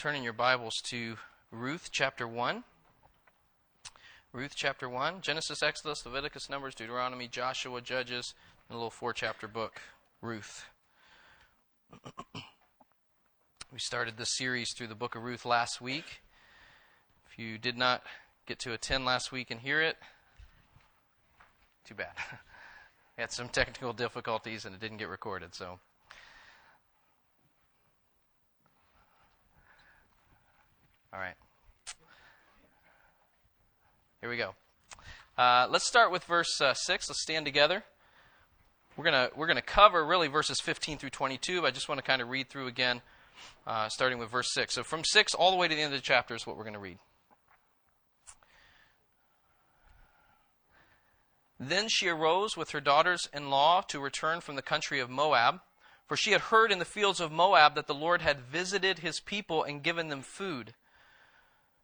turn in your Bibles to Ruth chapter 1. Ruth chapter 1. Genesis, Exodus, Leviticus, Numbers, Deuteronomy, Joshua, Judges, and a little four chapter book, Ruth. we started this series through the book of Ruth last week. If you did not get to attend last week and hear it, too bad. we had some technical difficulties and it didn't get recorded, so. All right. Here we go. Uh, let's start with verse uh, 6. Let's stand together. We're going we're gonna cover really verses 15 through 22, but I just want to kind of read through again, uh, starting with verse 6. So from 6 all the way to the end of the chapter is what we're going to read. Then she arose with her daughters in law to return from the country of Moab, for she had heard in the fields of Moab that the Lord had visited his people and given them food.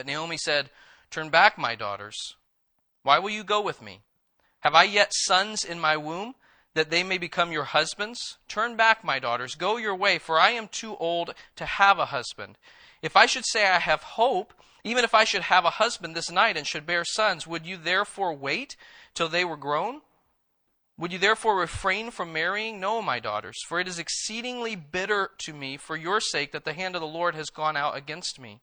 But Naomi said, Turn back, my daughters. Why will you go with me? Have I yet sons in my womb, that they may become your husbands? Turn back, my daughters, go your way, for I am too old to have a husband. If I should say I have hope, even if I should have a husband this night and should bear sons, would you therefore wait till they were grown? Would you therefore refrain from marrying? No, my daughters, for it is exceedingly bitter to me for your sake that the hand of the Lord has gone out against me.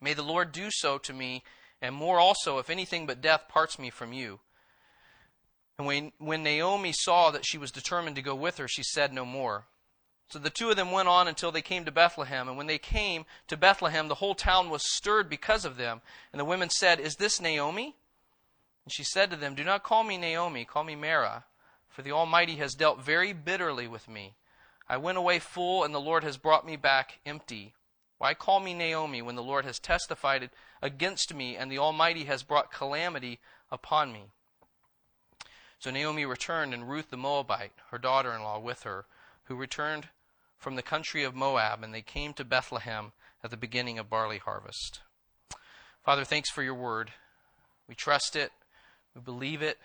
May the Lord do so to me, and more also, if anything but death parts me from you. And when, when Naomi saw that she was determined to go with her, she said no more. So the two of them went on until they came to Bethlehem. And when they came to Bethlehem, the whole town was stirred because of them. And the women said, Is this Naomi? And she said to them, Do not call me Naomi, call me Mara, for the Almighty has dealt very bitterly with me. I went away full, and the Lord has brought me back empty. Why call me Naomi when the Lord has testified against me and the Almighty has brought calamity upon me? So Naomi returned, and Ruth the Moabite, her daughter in law, with her, who returned from the country of Moab, and they came to Bethlehem at the beginning of barley harvest. Father, thanks for your word. We trust it, we believe it.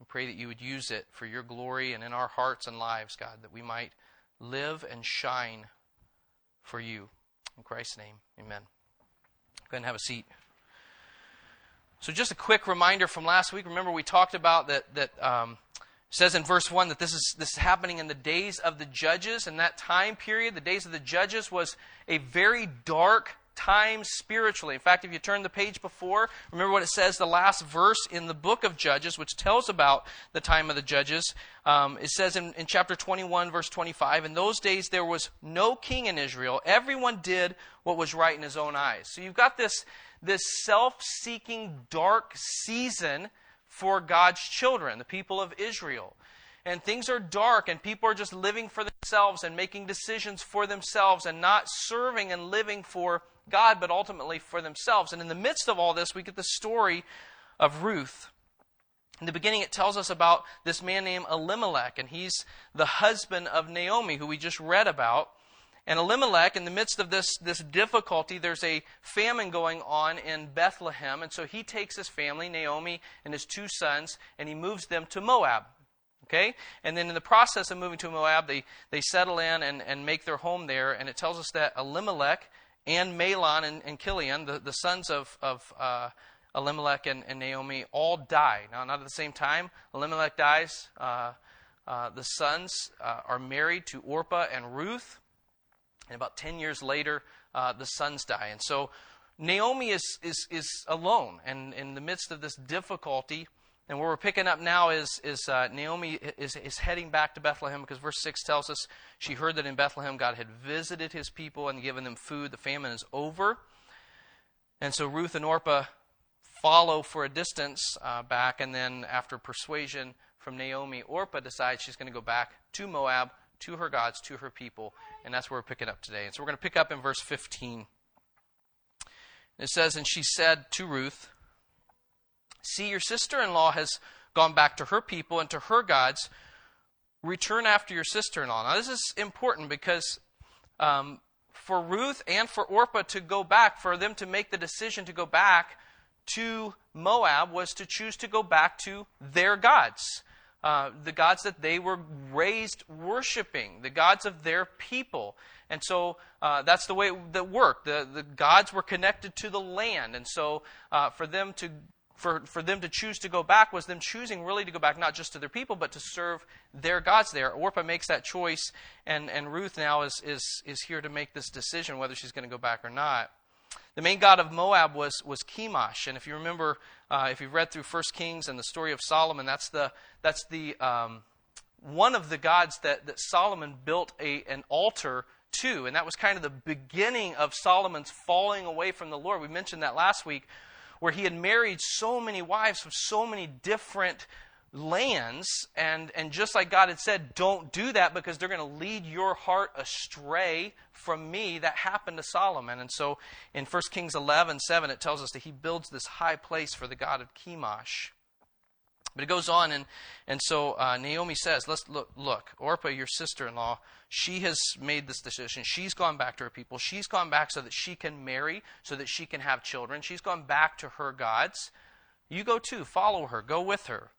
We pray that you would use it for your glory and in our hearts and lives, God, that we might live and shine for you. In Christ's name, amen. Go ahead and have a seat. So, just a quick reminder from last week. Remember, we talked about that. That um, says in verse one that this is this is happening in the days of the judges, and that time period, the days of the judges, was a very dark time spiritually. In fact, if you turn the page before, remember what it says, the last verse in the book of Judges, which tells about the time of the judges. Um, it says in, in chapter 21, verse 25, In those days there was no king in Israel. Everyone did what was right in his own eyes. So you've got this, this self seeking, dark season for God's children, the people of Israel and things are dark and people are just living for themselves and making decisions for themselves and not serving and living for God, but ultimately for themselves. And in the midst of all this, we get the story of Ruth. In the beginning, it tells us about this man named Elimelech, and he's the husband of Naomi, who we just read about. And Elimelech, in the midst of this, this difficulty, there's a famine going on in Bethlehem. And so he takes his family, Naomi and his two sons, and he moves them to Moab. Okay? And then in the process of moving to Moab, they, they settle in and, and make their home there. And it tells us that Elimelech and Mahlon and, and Chilion, the, the sons of, of uh, Elimelech and, and, Naomi, all die. Now, not at the same time. Elimelech dies. Uh, uh, the sons uh, are married to Orpah and Ruth. And about 10 years later, uh, the sons die. And so Naomi is, is, is alone and in the midst of this difficulty. And where we're picking up now is, is uh, Naomi is, is heading back to Bethlehem because verse 6 tells us she heard that in Bethlehem God had visited his people and given them food. The famine is over. And so Ruth and Orpah follow for a distance uh, back, and then after persuasion from Naomi, Orpah decides she's going to go back to Moab, to her gods, to her people. And that's where we're picking up today. And so we're going to pick up in verse 15. It says, And she said to Ruth, See, your sister in law has gone back to her people and to her gods. Return after your sister in law. Now, this is important because um, for Ruth and for Orpah to go back, for them to make the decision to go back to Moab, was to choose to go back to their gods. Uh, the gods that they were raised worshiping, the gods of their people. And so uh, that's the way that worked. The, the gods were connected to the land. And so uh, for them to for, for them to choose to go back was them choosing really to go back not just to their people, but to serve their gods there. Orpah makes that choice, and, and Ruth now is, is, is here to make this decision whether she's going to go back or not. The main god of Moab was, was Chemosh. And if you remember, uh, if you've read through first Kings and the story of Solomon, that's, the, that's the, um, one of the gods that, that Solomon built a, an altar to. And that was kind of the beginning of Solomon's falling away from the Lord. We mentioned that last week, where he had married so many wives from so many different lands. And, and just like God had said, don't do that because they're going to lead your heart astray from me. That happened to Solomon. And so in 1 Kings 11 7, it tells us that he builds this high place for the God of Chemosh. But it goes on, and, and so uh, Naomi says, Let's look, look, Orpah, your sister in law, she has made this decision. She's gone back to her people. She's gone back so that she can marry, so that she can have children. She's gone back to her gods. You go too, follow her, go with her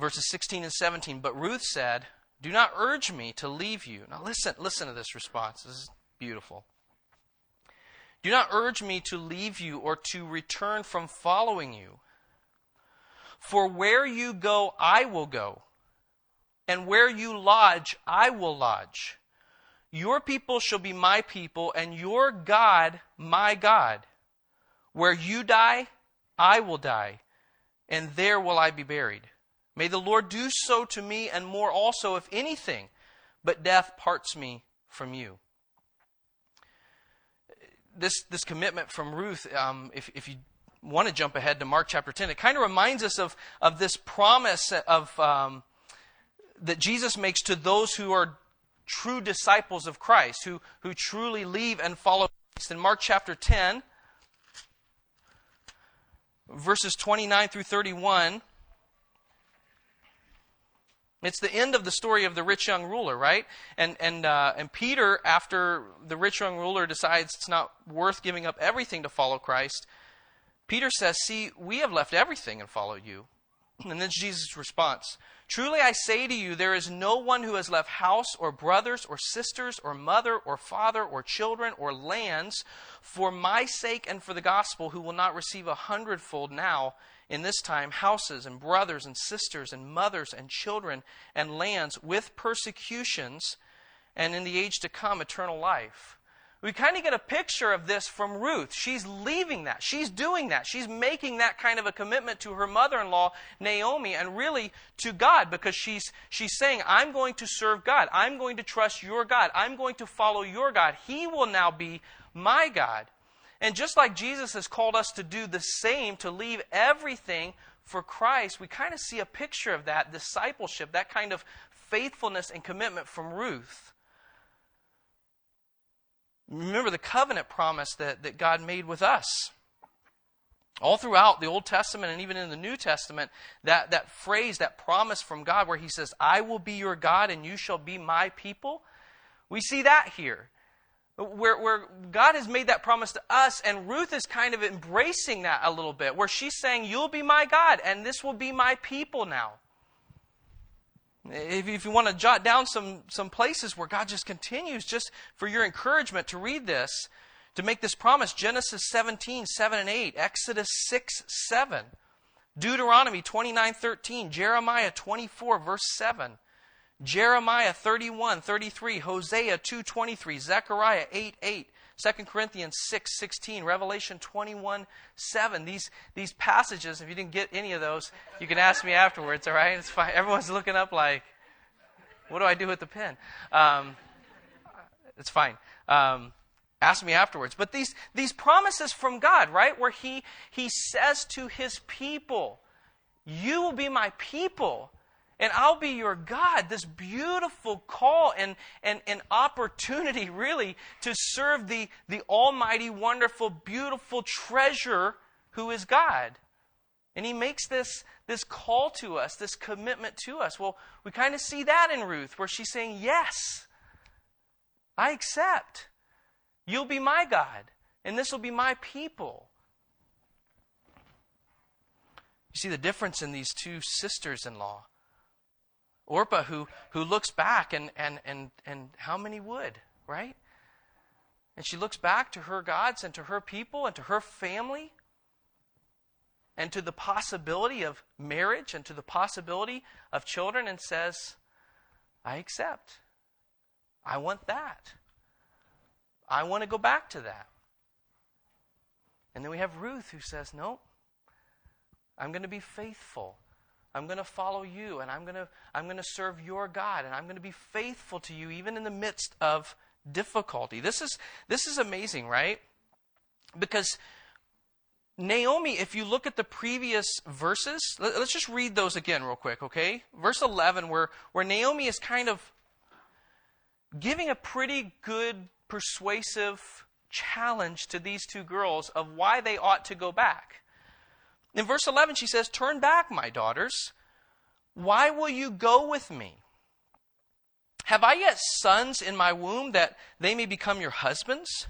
verses 16 and 17. But Ruth said, Do not urge me to leave you. Now listen, listen to this response. This is beautiful. Do not urge me to leave you or to return from following you. For where you go, I will go, and where you lodge, I will lodge. Your people shall be my people, and your God, my God. Where you die, I will die, and there will I be buried. May the Lord do so to me and more also, if anything, but death parts me from you. This, this commitment from Ruth, um, if, if you want to jump ahead to Mark chapter 10, it kind of reminds us of, of this promise of, um, that Jesus makes to those who are true disciples of Christ, who, who truly leave and follow Christ. In Mark chapter 10, verses 29 through 31, it's the end of the story of the rich young ruler, right? And and uh, and Peter, after the rich young ruler decides it's not worth giving up everything to follow Christ, Peter says, "See, we have left everything and followed you." And then Jesus' response: Truly I say to you, there is no one who has left house or brothers or sisters or mother or father or children or lands for my sake and for the gospel who will not receive a hundredfold now in this time houses and brothers and sisters and mothers and children and lands with persecutions, and in the age to come, eternal life. We kind of get a picture of this from Ruth. She's leaving that. She's doing that. She's making that kind of a commitment to her mother in law, Naomi, and really to God because she's, she's saying, I'm going to serve God. I'm going to trust your God. I'm going to follow your God. He will now be my God. And just like Jesus has called us to do the same, to leave everything for Christ, we kind of see a picture of that discipleship, that kind of faithfulness and commitment from Ruth. Remember the covenant promise that, that God made with us. All throughout the Old Testament and even in the New Testament, that, that phrase, that promise from God where He says, I will be your God and you shall be my people, we see that here where, where God has made that promise to us, and Ruth is kind of embracing that a little bit, where she's saying, You'll be my God, and this will be my people now. If, if you want to jot down some, some places where God just continues, just for your encouragement to read this, to make this promise Genesis 17, 7 and 8, Exodus 6, 7, Deuteronomy 29, 13, Jeremiah 24, verse 7. Jeremiah 31, 33, Hosea 2, 23, Zechariah 8, 8, 2 Corinthians 6, 16, Revelation 21, 7. These, these passages, if you didn't get any of those, you can ask me afterwards, all right? It's fine. Everyone's looking up like, what do I do with the pen? Um, it's fine. Um, ask me afterwards. But these, these promises from God, right? Where he, he says to his people, You will be my people and I'll be your God. This beautiful call and, and, and opportunity, really, to serve the, the almighty, wonderful, beautiful treasure who is God. And he makes this, this call to us, this commitment to us. Well, we kind of see that in Ruth, where she's saying, Yes, I accept. You'll be my God, and this will be my people. You see the difference in these two sisters in law. Orpah who, who looks back, and, and, and, and how many would, right? And she looks back to her gods and to her people and to her family and to the possibility of marriage and to the possibility of children and says, I accept. I want that. I want to go back to that. And then we have Ruth who says, No, I'm going to be faithful. I'm going to follow you and I'm going to I'm going to serve your God and I'm going to be faithful to you even in the midst of difficulty. This is this is amazing, right? Because Naomi, if you look at the previous verses, let, us just read those again real quick, okay? Verse 11 where where Naomi is kind of giving a pretty good persuasive challenge to these two girls of why they ought to go back. In verse 11, she says, Turn back, my daughters. Why will you go with me? Have I yet sons in my womb that they may become your husbands?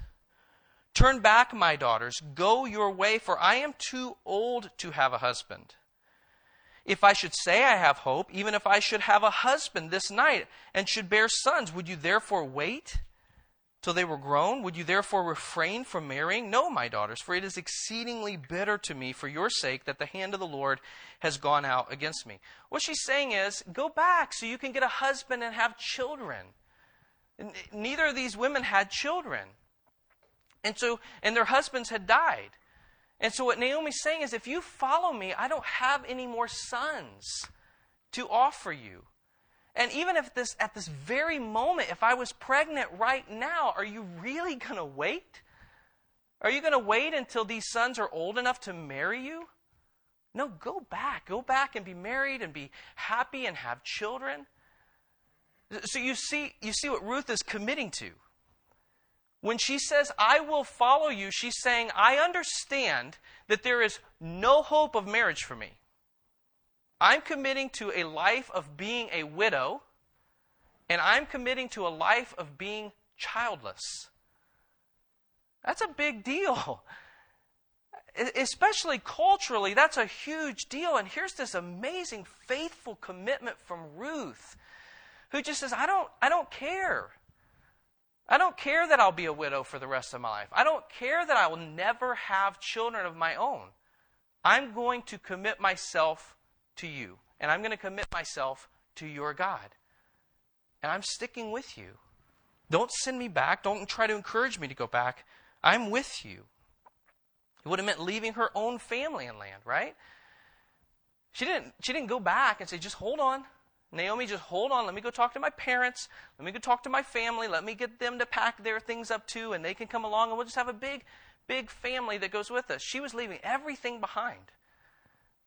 Turn back, my daughters. Go your way, for I am too old to have a husband. If I should say I have hope, even if I should have a husband this night and should bear sons, would you therefore wait? Till they were grown? Would you therefore refrain from marrying? No, my daughters, for it is exceedingly bitter to me for your sake that the hand of the Lord has gone out against me. What she's saying is, go back so you can get a husband and have children. Neither of these women had children. And so, and their husbands had died. And so what Naomi's saying is, if you follow me, I don't have any more sons to offer you. And even if this, at this very moment, if I was pregnant right now, are you really going to wait? Are you going to wait until these sons are old enough to marry you? No, go back. Go back and be married and be happy and have children. So you see, you see what Ruth is committing to. When she says, I will follow you, she's saying, I understand that there is no hope of marriage for me. I'm committing to a life of being a widow, and I'm committing to a life of being childless. That's a big deal. Especially culturally, that's a huge deal. And here's this amazing, faithful commitment from Ruth, who just says, I don't, I don't care. I don't care that I'll be a widow for the rest of my life. I don't care that I will never have children of my own. I'm going to commit myself to you, and I'm going to commit myself to your God. And I'm sticking with you. Don't send me back. Don't try to encourage me to go back. I'm with you. It would have meant leaving her own family and land, right? She didn't, she didn't go back and say, just hold on. Naomi, just hold on. Let me go talk to my parents. Let me go talk to my family. Let me get them to pack their things up too, and they can come along, and we'll just have a big, big family that goes with us. She was leaving everything behind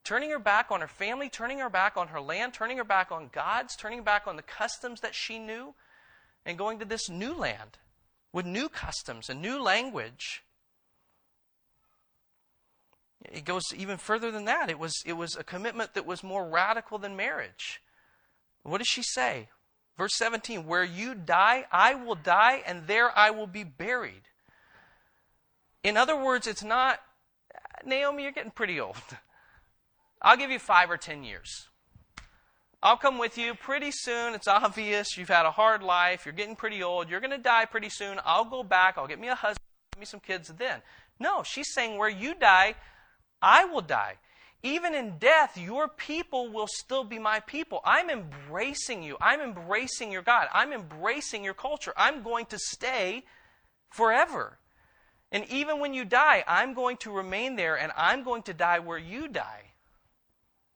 turning her back on her family, turning her back on her land, turning her back on God's, turning back on the customs that she knew, and going to this new land with new customs and new language. It goes even further than that. It was, it was a commitment that was more radical than marriage. What does she say? Verse 17 Where you die, I will die, and there I will be buried. In other words, it's not, Naomi, you're getting pretty old. I'll give you five or ten years. I'll come with you pretty soon. It's obvious. You've had a hard life. You're getting pretty old. You're going to die pretty soon. I'll go back. I'll get me a husband, get me some kids then. No, she's saying where you die, I will die. even in death, your people will still be my people. I'm embracing you. I'm embracing your God. I'm embracing your culture. I'm going to stay forever. And even when you die, I'm going to remain there and I'm going to die where you die.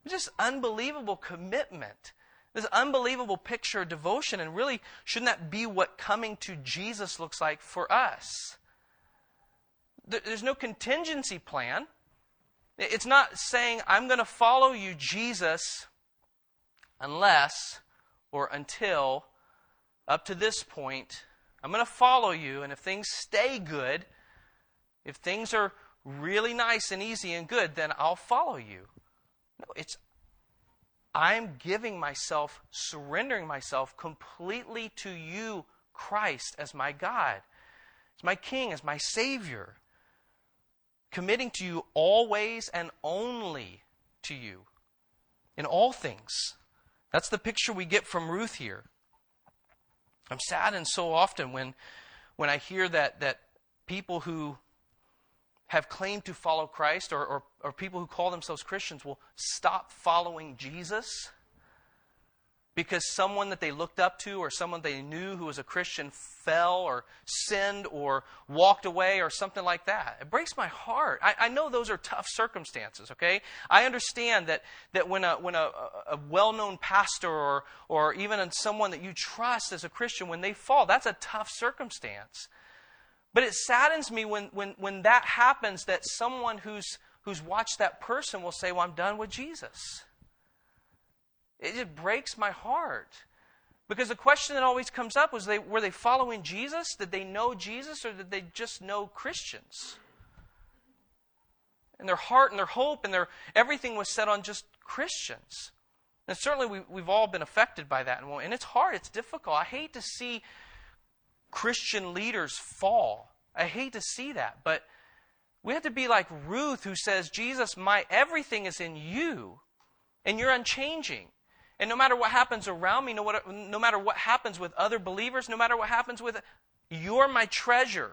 Just unbelievable commitment. This unbelievable picture of devotion. And really, shouldn't that be what coming to Jesus looks like for us? There's no contingency plan. It's not saying, I'm going to follow you, Jesus, unless or until up to this point, I'm going to follow you, and if things stay good, if things are really nice and easy and good, then I'll follow you. No, it's I'm giving myself, surrendering myself completely to you, Christ, as my God, as my King, as my Savior committing to you always and only to you in all things. That's the picture we get from Ruth here. I'm saddened so often when, when I hear that, that people who have claimed to follow Christ or, or, or people who call themselves Christians will stop following Jesus because someone that they looked up to or someone they knew who was a Christian fell or sinned or walked away or something like that. It breaks my heart. I, I know those are tough circumstances, okay? I understand that, that when a, when a, a well known pastor or, or even someone that you trust as a Christian, when they fall, that's a tough circumstance. But it saddens me when, when, when that happens that someone who's, who's watched that person will say, Well, I'm done with Jesus. It just breaks my heart. Because the question that always comes up was they, were they following Jesus? Did they know Jesus or did they just know Christians? And their heart and their hope and their everything was set on just Christians. And certainly we, we've all been affected by that. And it's hard, it's difficult. I hate to see Christian leaders fall. I hate to see that. But we have to be like Ruth who says, Jesus, my everything is in you, and you're unchanging. And no matter what happens around me, no, what, no matter what happens with other believers, no matter what happens with, you're my treasure.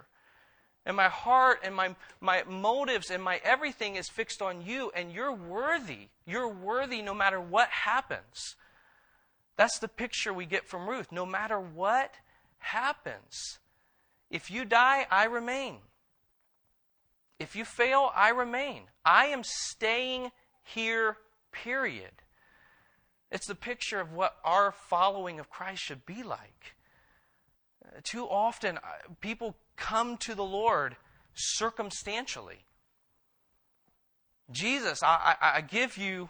And my heart and my, my motives and my everything is fixed on you, and you're worthy. You're worthy no matter what happens. That's the picture we get from Ruth. No matter what happens, if you die, I remain. If you fail, I remain. I am staying here, period. It's the picture of what our following of Christ should be like. Too often, uh, people come to the Lord circumstantially. Jesus, I, I, I give you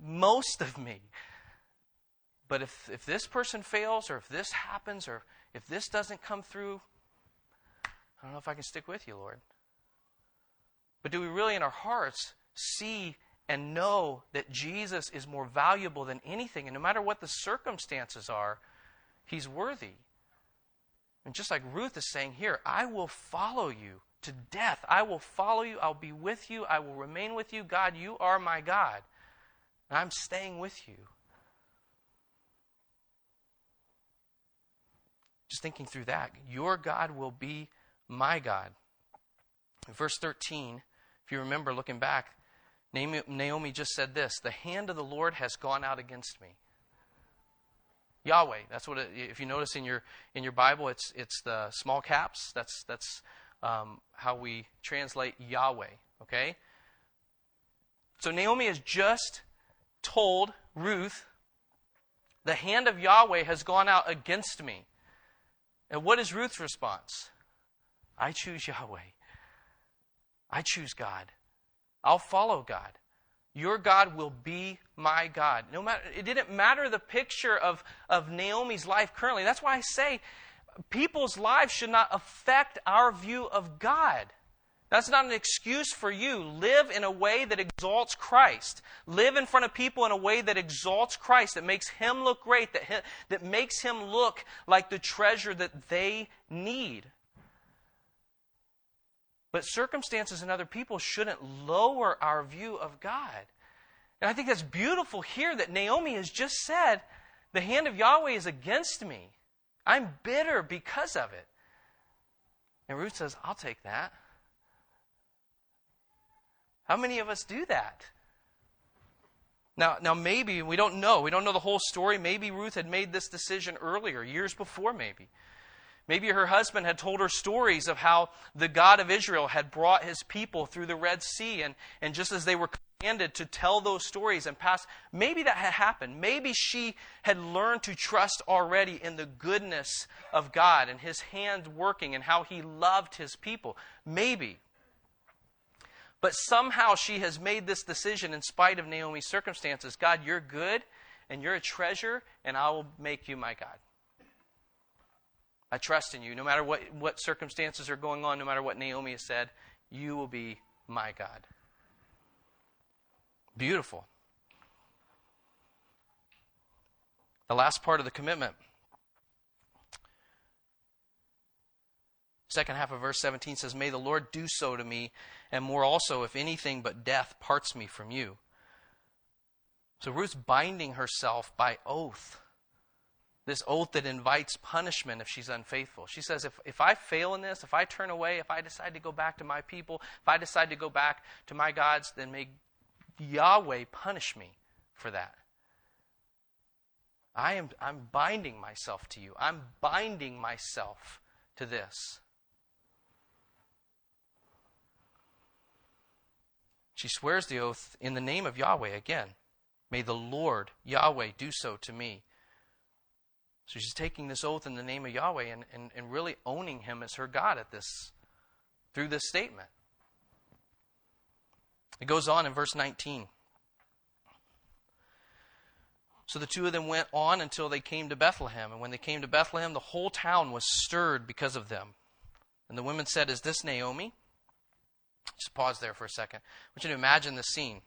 most of me. But if, if this person fails, or if this happens, or if this doesn't come through, I don't know if I can stick with you, Lord. But do we really, in our hearts, see and know that Jesus is more valuable than anything. And no matter what the circumstances are, he's worthy. And just like Ruth is saying here, I will follow you to death. I will follow you. I'll be with you. I will remain with you. God, you are my God. And I'm staying with you. Just thinking through that. Your God will be my God. Verse 13, if you remember looking back, Naomi just said this The hand of the Lord has gone out against me. Yahweh. That's what it, if you notice in your in your Bible, it's it's the small caps. That's that's um, how we translate Yahweh. Okay. So Naomi has just told Ruth, the hand of Yahweh has gone out against me. And what is Ruth's response? I choose Yahweh. I choose God. I'll follow God. Your God will be my God. No matter it didn't matter the picture of, of Naomi's life currently. That's why I say people's lives should not affect our view of God. That's not an excuse for you. Live in a way that exalts Christ. Live in front of people in a way that exalts Christ, that makes Him look great, that, that makes Him look like the treasure that they need. But circumstances and other people shouldn't lower our view of God. And I think that's beautiful here that Naomi has just said, The hand of Yahweh is against me. I'm bitter because of it. And Ruth says, I'll take that. How many of us do that? Now, now maybe, we don't know, we don't know the whole story. Maybe Ruth had made this decision earlier, years before, maybe. Maybe her husband had told her stories of how the God of Israel had brought his people through the Red Sea, and, and just as they were commanded to tell those stories and pass, maybe that had happened. Maybe she had learned to trust already in the goodness of God and his hand working and how he loved his people. Maybe. But somehow she has made this decision in spite of Naomi's circumstances God, you're good and you're a treasure, and I will make you my God. I trust in you. No matter what, what circumstances are going on, no matter what Naomi has said, you will be my God. Beautiful. The last part of the commitment. Second half of verse 17 says, May the Lord do so to me, and more also, if anything but death parts me from you. So Ruth's binding herself by oath. This oath that invites punishment if she's unfaithful. She says, if, if I fail in this, if I turn away, if I decide to go back to my people, if I decide to go back to my gods, then may Yahweh punish me for that. I am I'm binding myself to you. I'm binding myself to this. She swears the oath in the name of Yahweh again. May the Lord, Yahweh, do so to me. So she's taking this oath in the name of Yahweh and, and, and really owning him as her God at this through this statement. It goes on in verse 19. So the two of them went on until they came to Bethlehem. And when they came to Bethlehem, the whole town was stirred because of them. And the women said, Is this Naomi? Just pause there for a second. I want you to imagine the scene.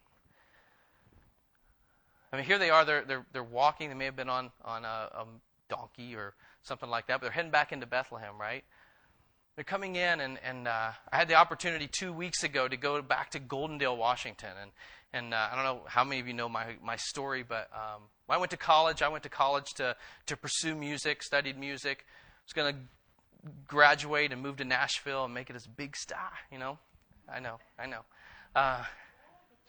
I mean, here they are. They're, they're, they're walking. They may have been on, on a, a donkey or something like that, but they're heading back into Bethlehem, right? They're coming in, and, and uh, I had the opportunity two weeks ago to go back to Goldendale, Washington. And, and uh, I don't know how many of you know my, my story, but um, I went to college, I went to college to, to pursue music, studied music. I was going to graduate and move to Nashville and make it as big star, you know. I know, I know. Uh,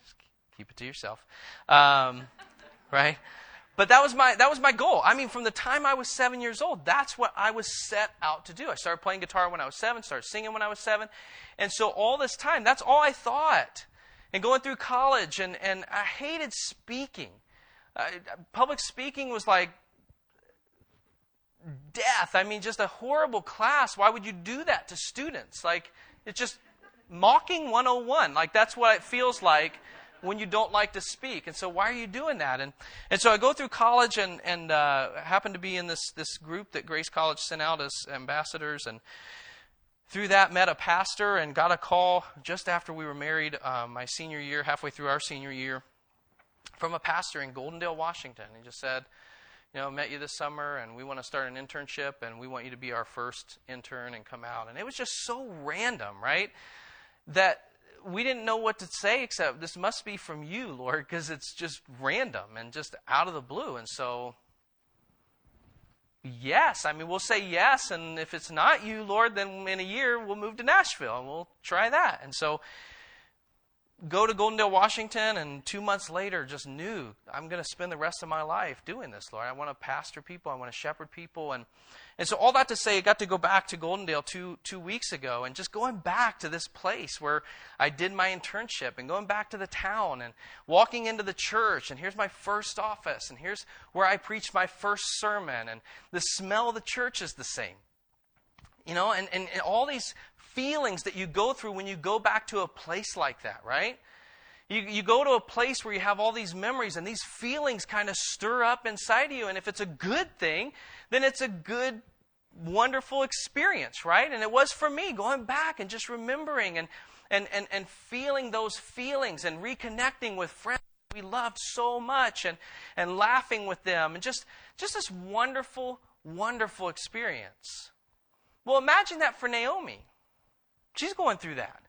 just keep it to yourself, um, right? But that was my that was my goal. I mean, from the time I was seven years old, that's what I was set out to do. I started playing guitar when I was seven, started singing when I was seven, and so all this time, that's all I thought. And going through college, and and I hated speaking. Uh, public speaking was like death. I mean, just a horrible class. Why would you do that to students? Like, it's just mocking 101. Like that's what it feels like when you don't like to speak. And so why are you doing that? And and so I go through college and and uh, happen to be in this this group that Grace College sent out as ambassadors and. Through that, met a pastor and got a call just after we were married, uh, my senior year, halfway through our senior year, from a pastor in Goldendale, Washington. He just said, you know, met you this summer and we want to start an internship and we want you to be our first intern and come out. And it was just so random, right? that we didn't know what to say except this must be from you, Lord, because it's just random and just out of the blue. And so, yes, I mean, we'll say yes. And if it's not you, Lord, then in a year we'll move to Nashville and we'll try that. And so, go to Goldendale, Washington, and two months later just knew I'm going to spend the rest of my life doing this, Lord. I want to pastor people, I want to shepherd people. And and so, all that to say, I got to go back to Goldendale two, two weeks ago and just going back to this place where I did my internship and going back to the town and walking into the church. And here's my first office, and here's where I preached my first sermon. And the smell of the church is the same. You know, and, and, and all these feelings that you go through when you go back to a place like that, right? You, you go to a place where you have all these memories and these feelings kind of stir up inside of you. And if it's a good thing, then it's a good, wonderful experience, right? And it was for me going back and just remembering and, and, and, and feeling those feelings and reconnecting with friends we loved so much and, and laughing with them and just, just this wonderful, wonderful experience. Well, imagine that for Naomi. She's going through that.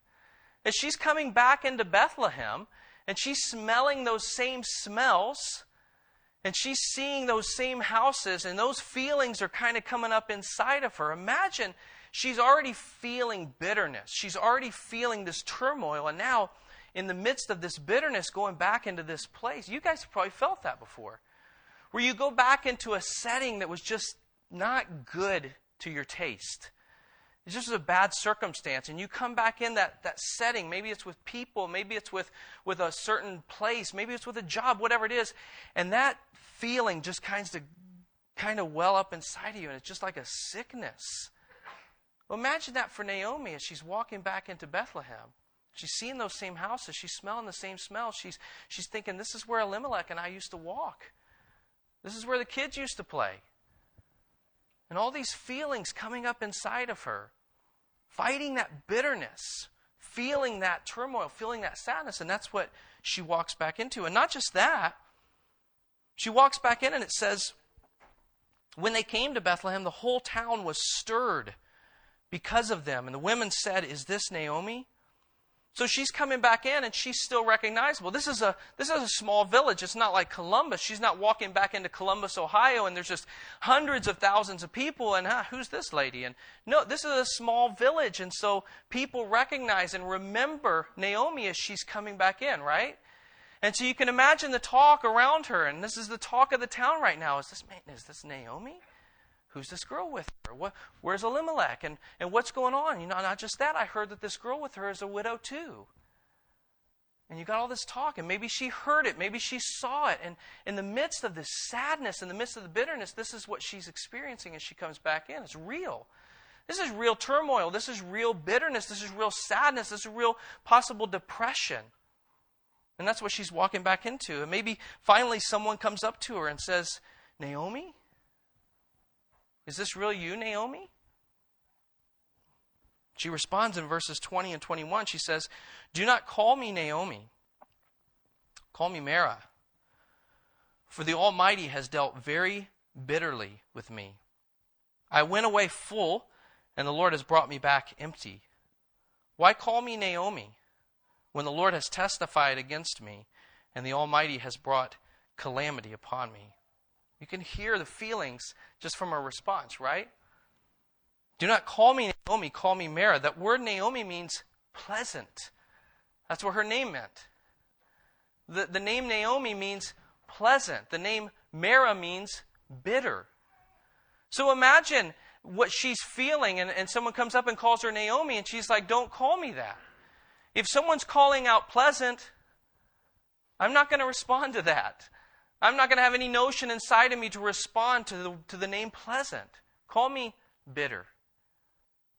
As she's coming back into Bethlehem and she's smelling those same smells and she's seeing those same houses, and those feelings are kind of coming up inside of her. Imagine she's already feeling bitterness. She's already feeling this turmoil, and now in the midst of this bitterness going back into this place. You guys have probably felt that before. Where you go back into a setting that was just not good to your taste. It's just a bad circumstance, and you come back in that, that setting. Maybe it's with people, maybe it's with, with a certain place, maybe it's with a job, whatever it is, and that feeling just kind of kind of well up inside of you, and it's just like a sickness. Well, imagine that for Naomi as she's walking back into Bethlehem. She's seeing those same houses. She's smelling the same smell. She's, she's thinking, this is where Elimelech and I used to walk. This is where the kids used to play. And all these feelings coming up inside of her, fighting that bitterness, feeling that turmoil, feeling that sadness. And that's what she walks back into. And not just that, she walks back in and it says, when they came to Bethlehem, the whole town was stirred because of them. And the women said, Is this Naomi? So she's coming back in and she's still recognizable. This is a this is a small village. It's not like Columbus. She's not walking back into Columbus, Ohio, and there's just hundreds of thousands of people. And huh, who's this lady? And no, this is a small village, and so people recognize and remember Naomi as she's coming back in, right? And so you can imagine the talk around her, and this is the talk of the town right now. Is this is this Naomi? Who's this girl with her? What, where's Elimelech? And, and what's going on? You know, not just that, I heard that this girl with her is a widow too. And you got all this talk, and maybe she heard it, maybe she saw it. And in the midst of this sadness, in the midst of the bitterness, this is what she's experiencing as she comes back in. It's real. This is real turmoil. This is real bitterness. This is real sadness. This is real possible depression. And that's what she's walking back into. And maybe finally someone comes up to her and says, Naomi? Is this really you, Naomi? She responds in verses 20 and 21. She says, Do not call me Naomi. Call me Mara. For the Almighty has dealt very bitterly with me. I went away full, and the Lord has brought me back empty. Why call me Naomi when the Lord has testified against me, and the Almighty has brought calamity upon me? You can hear the feelings just from her response, right? Do not call me Naomi, call me Mara. That word Naomi means pleasant. That's what her name meant. The, the name Naomi means pleasant. The name Mara means bitter. So imagine what she's feeling, and, and someone comes up and calls her Naomi, and she's like, Don't call me that. If someone's calling out pleasant, I'm not going to respond to that. I'm not going to have any notion inside of me to respond to the, to the name pleasant. Call me bitter.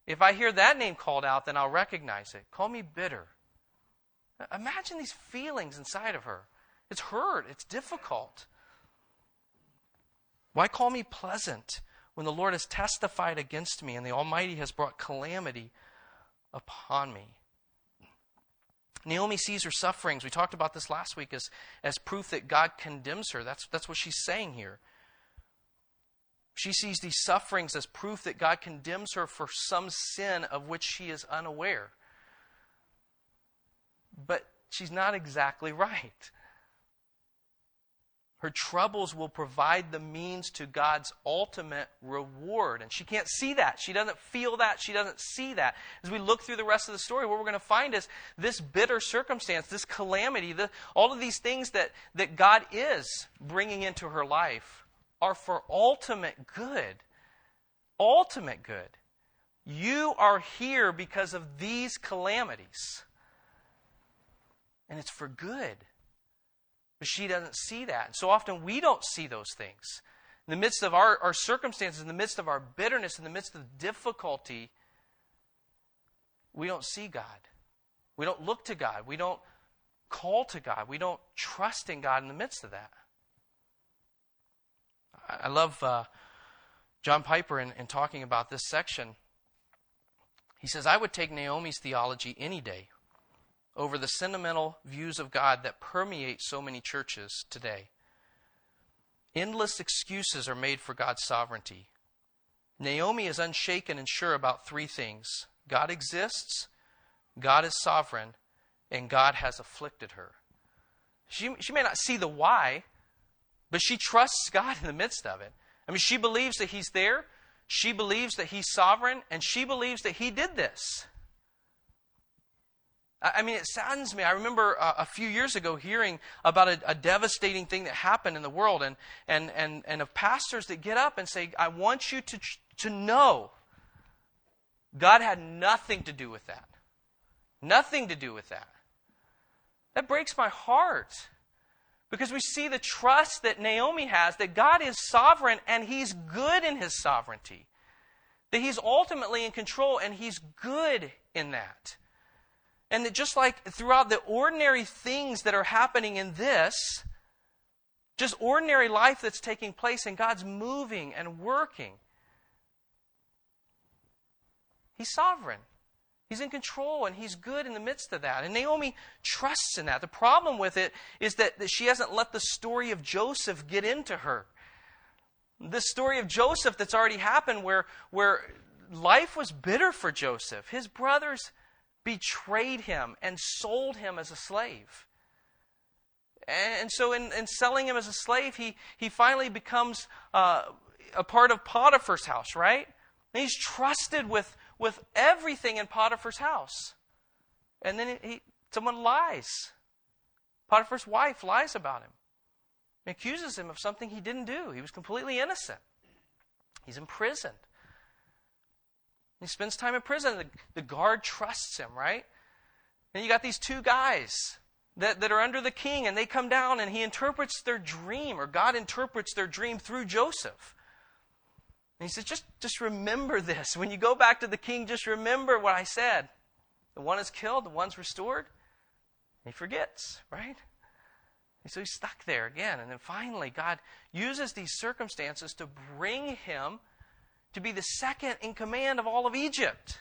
If I hear that name called out, then I'll recognize it. Call me bitter. Imagine these feelings inside of her. It's hurt, it's difficult. Why call me pleasant when the Lord has testified against me and the Almighty has brought calamity upon me? Naomi sees her sufferings. We talked about this last week as, as proof that God condemns her. That's, that's what she's saying here. She sees these sufferings as proof that God condemns her for some sin of which she is unaware. But she's not exactly right. Her troubles will provide the means to God's ultimate reward. And she can't see that. She doesn't feel that. She doesn't see that. As we look through the rest of the story, what we're going to find is this bitter circumstance, this calamity, the, all of these things that, that God is bringing into her life are for ultimate good. Ultimate good. You are here because of these calamities. And it's for good. But she doesn't see that. So often we don't see those things. In the midst of our, our circumstances, in the midst of our bitterness, in the midst of difficulty, we don't see God. We don't look to God. We don't call to God. We don't trust in God in the midst of that. I love uh, John Piper in, in talking about this section. He says, I would take Naomi's theology any day over the sentimental views of God that permeate so many churches today. Endless excuses are made for God's sovereignty. Naomi is unshaken and sure about three things God exists, God is sovereign, and God has afflicted her. She, she may not see the why, but she trusts God in the midst of it. I mean, she believes that He's there, she believes that He's sovereign, and she believes that He did this. I mean, it saddens me. I remember uh, a few years ago hearing about a, a, devastating thing that happened in the world, and, and, and, and of pastors that get up and say, I want you to, to know God had nothing to do with that. Nothing to do with that. That breaks my heart because we see the trust that Naomi has that God is sovereign and He's good in His sovereignty. That He's ultimately in control and He's good in that. And that just like throughout the ordinary things that are happening in this, just ordinary life that's taking place and God's moving and working, He's sovereign. He's in control and he's good in the midst of that. And Naomi trusts in that. The problem with it is that, she hasn't let the story of Joseph get into her. The story of Joseph that's already happened where, where life was bitter for Joseph. His brothers betrayed him and sold him as a slave. And so, in, in selling him as a slave, he, he finally becomes uh, a part of Potiphar's house, right? And he's trusted with, with everything in Potiphar's house. And then he, someone lies. Potiphar's wife lies about him and accuses him of something he didn't do. He was completely innocent. He's imprisoned. He spends time in prison. The, the guard trusts him, right? And you got these two guys that, that are under the king, and they come down and he interprets their dream, or God interprets their dream through Joseph. And he says, just, just remember this. When you go back to the king, just remember what I said. The one is killed, the one's restored. He forgets, right? And so he's stuck there again. And then finally, God uses these circumstances to bring him to be the second in command of all of Egypt.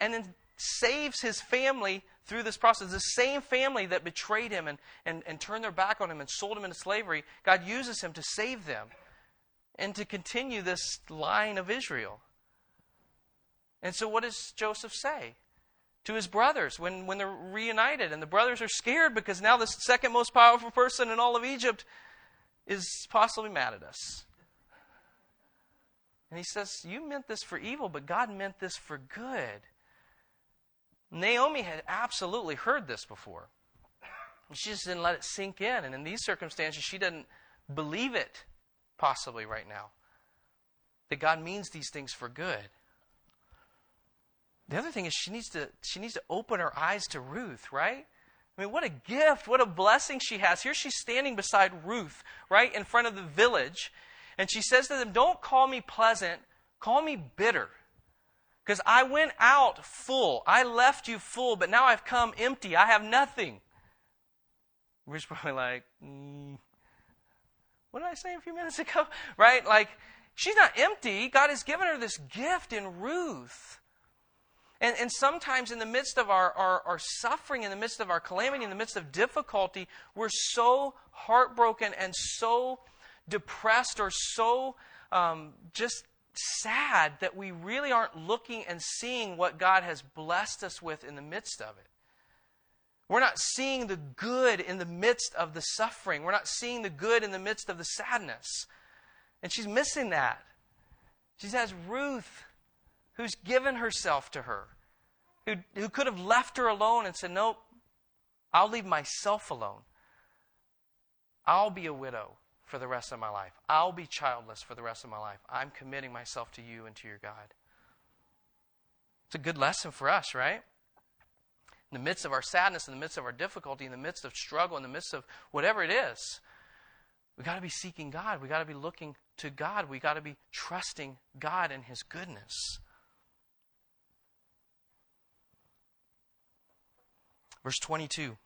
And then saves his family through this process. The same family that betrayed him and, and, and turned their back on him and sold him into slavery, God uses him to save them and to continue this line of Israel. And so, what does Joseph say to his brothers when, when they're reunited? And the brothers are scared because now the second most powerful person in all of Egypt is possibly mad at us. And he says, You meant this for evil, but God meant this for good. Naomi had absolutely heard this before. She just didn't let it sink in. And in these circumstances, she didn't believe it, possibly right now. That God means these things for good. The other thing is she needs to she needs to open her eyes to Ruth, right? I mean, what a gift, what a blessing she has. Here she's standing beside Ruth, right in front of the village, and she says to them, Don't call me pleasant, call me bitter. Because I went out full. I left you full, but now I've come empty. I have nothing. We're probably like, mm, what did I say a few minutes ago? Right? Like, she's not empty. God has given her this gift in Ruth. And, and sometimes in the midst of our, our, our, suffering, in the midst of our calamity, in the midst of difficulty, we're so heartbroken and so depressed or so um, just sad that we really aren't looking and seeing what God has blessed us with in the midst of it. We're not seeing the good in the midst of the suffering. We're not seeing the good in the midst of the sadness. And she's missing that. She has Ruth, who's given herself to her, who, who could have left her alone and said, Nope, I'll leave myself alone. I'll be a widow for the rest of my life. I'll be childless for the rest of my life. I'm committing myself to you and to your God. It's a good lesson for us, right? In the midst of our sadness, in the midst of our difficulty, in the midst of struggle, in the midst of whatever it is, we got to be seeking God. We got to be looking to God. We got to be trusting God and His goodness. Verse 22.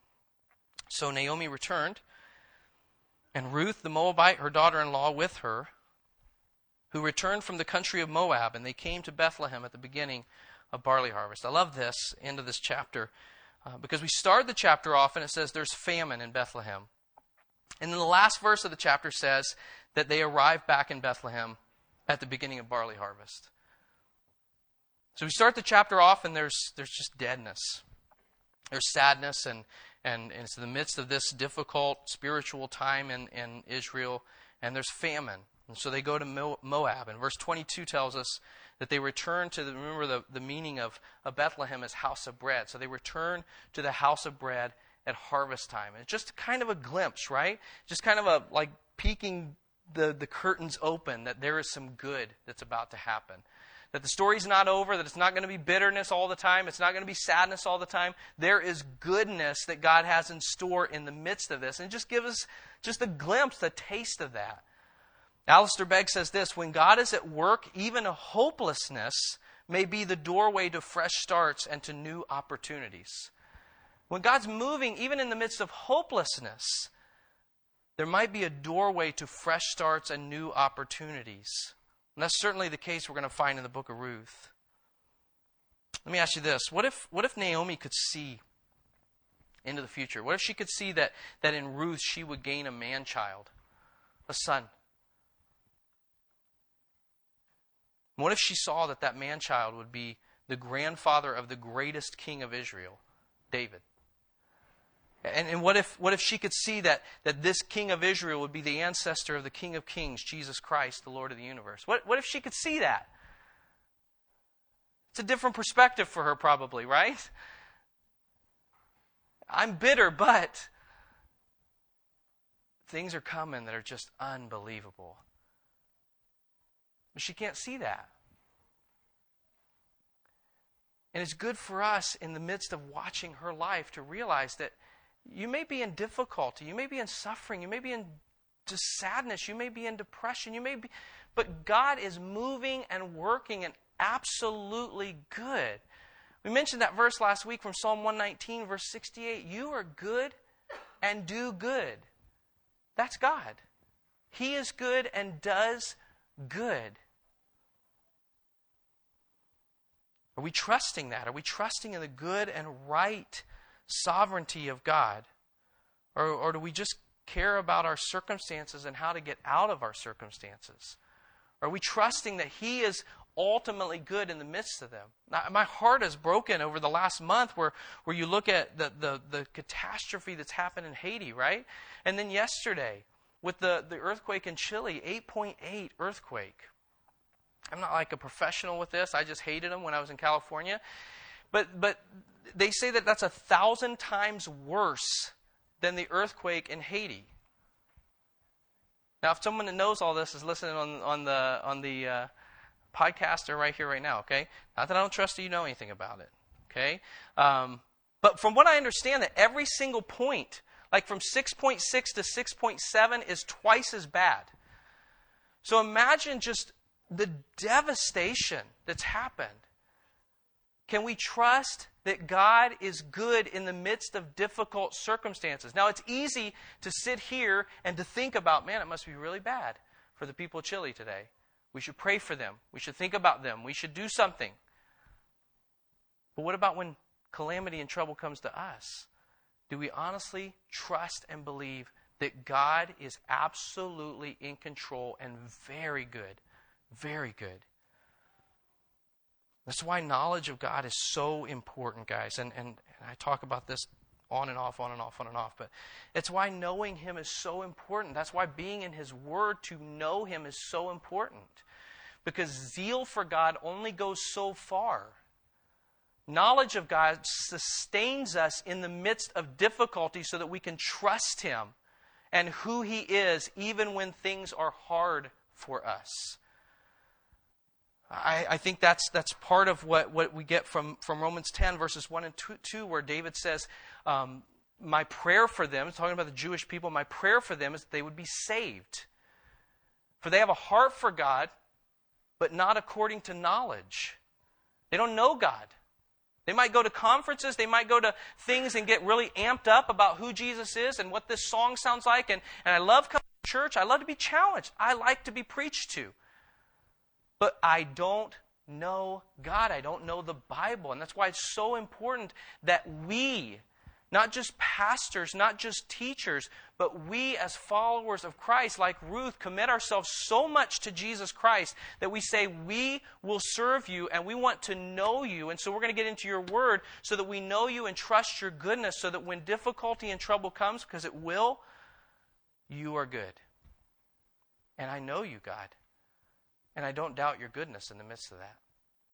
So Naomi returned and Ruth the Moabite, her daughter in law, with her, who returned from the country of Moab, and they came to Bethlehem at the beginning of barley harvest. I love this end of this chapter uh, because we start the chapter off and it says there's famine in Bethlehem. And then the last verse of the chapter says that they arrive back in Bethlehem at the beginning of barley harvest. So we start the chapter off and there's, there's just deadness. There's sadness and, and, and it's in the midst of this difficult spiritual time in, in Israel, and there's famine. And so they go to Moab. And verse 22 tells us that they return to the, remember the, the meaning of, of Bethlehem as house of bread. So they return to the house of bread at harvest time. And it's just kind of a glimpse, right? Just kind of a like peeking the, the curtains open that there is some good that's about to happen. That the story's not over, that it's not going to be bitterness all the time, it's not going to be sadness all the time. There is goodness that God has in store in the midst of this. And just give us just a glimpse, a taste of that. Alistair Begg says this When God is at work, even a hopelessness may be the doorway to fresh starts and to new opportunities. When God's moving, even in the midst of hopelessness, there might be a doorway to fresh starts and new opportunities. And that's certainly the case we're going to find in the book of Ruth. Let me ask you this what if, what if Naomi could see into the future? What if she could see that, that in Ruth she would gain a man child, a son? What if she saw that that man child would be the grandfather of the greatest king of Israel, David? And, and what, if, what if she could see that, that this king of Israel would be the ancestor of the king of kings, Jesus Christ, the Lord of the universe? What, what if she could see that? It's a different perspective for her, probably, right? I'm bitter, but things are coming that are just unbelievable. But she can't see that. And it's good for us in the midst of watching her life to realize that you may be in difficulty, you may be in suffering, you may be in just sadness, you may be in depression, you may be, but God is moving and working and absolutely good. We mentioned that verse last week from Psalm 119, verse 68. You are good and do good. That's God. He is good and does good. Are we trusting that? Are we trusting in the good and right sovereignty of God? Or, or do we just care about our circumstances and how to get out of our circumstances? Are we trusting that He is ultimately good in the midst of them? Now, my heart is broken over the last month where, where you look at the, the, the catastrophe that's happened in Haiti, right? And then yesterday with the, the earthquake in Chile, 8.8 earthquake. I'm not like a professional with this. I just hated them when I was in California. But, but they say that that's a thousand times worse than the earthquake in Haiti. Now, if someone that knows all this is listening on, on the, on the uh, podcast or right here, right now, okay? Not that I don't trust that you know anything about it, okay? Um, but from what I understand, that every single point, like from 6.6 to 6.7, is twice as bad. So imagine just the devastation that's happened. Can we trust that God is good in the midst of difficult circumstances? Now, it's easy to sit here and to think about, man, it must be really bad for the people of Chile today. We should pray for them. We should think about them. We should do something. But what about when calamity and trouble comes to us? Do we honestly trust and believe that God is absolutely in control and very good very good. That's why knowledge of God is so important, guys. And, and, I talk about this on and off, on and off, on and off. But it's why knowing Him is so important. That's why being in His Word to know Him is so important. Because zeal for God only goes so far. Knowledge of God sustains us in the midst of difficulty so that we can trust Him and who He is, even when things are hard for us. I, I, think that's, that's part of what, what we get from, from Romans 10, verses 1 and 2, 2 where David says, um, My prayer for them, talking about the Jewish people, my prayer for them is that they would be saved. For they have a heart for God, but not according to knowledge. They don't know God. They might go to conferences, they might go to things and get really amped up about who Jesus is and what this song sounds like. And, and I love coming to church. I love to be challenged. I like to be preached to. But I don't know God. I don't know the Bible. And that's why it's so important that we, not just pastors, not just teachers, but we as followers of Christ, like Ruth, commit ourselves so much to Jesus Christ that we say, We will serve you and we want to know you. And so we're going to get into your word so that we know you and trust your goodness so that when difficulty and trouble comes, because it will, you are good. And I know you, God. And I don't doubt your goodness in the midst of that.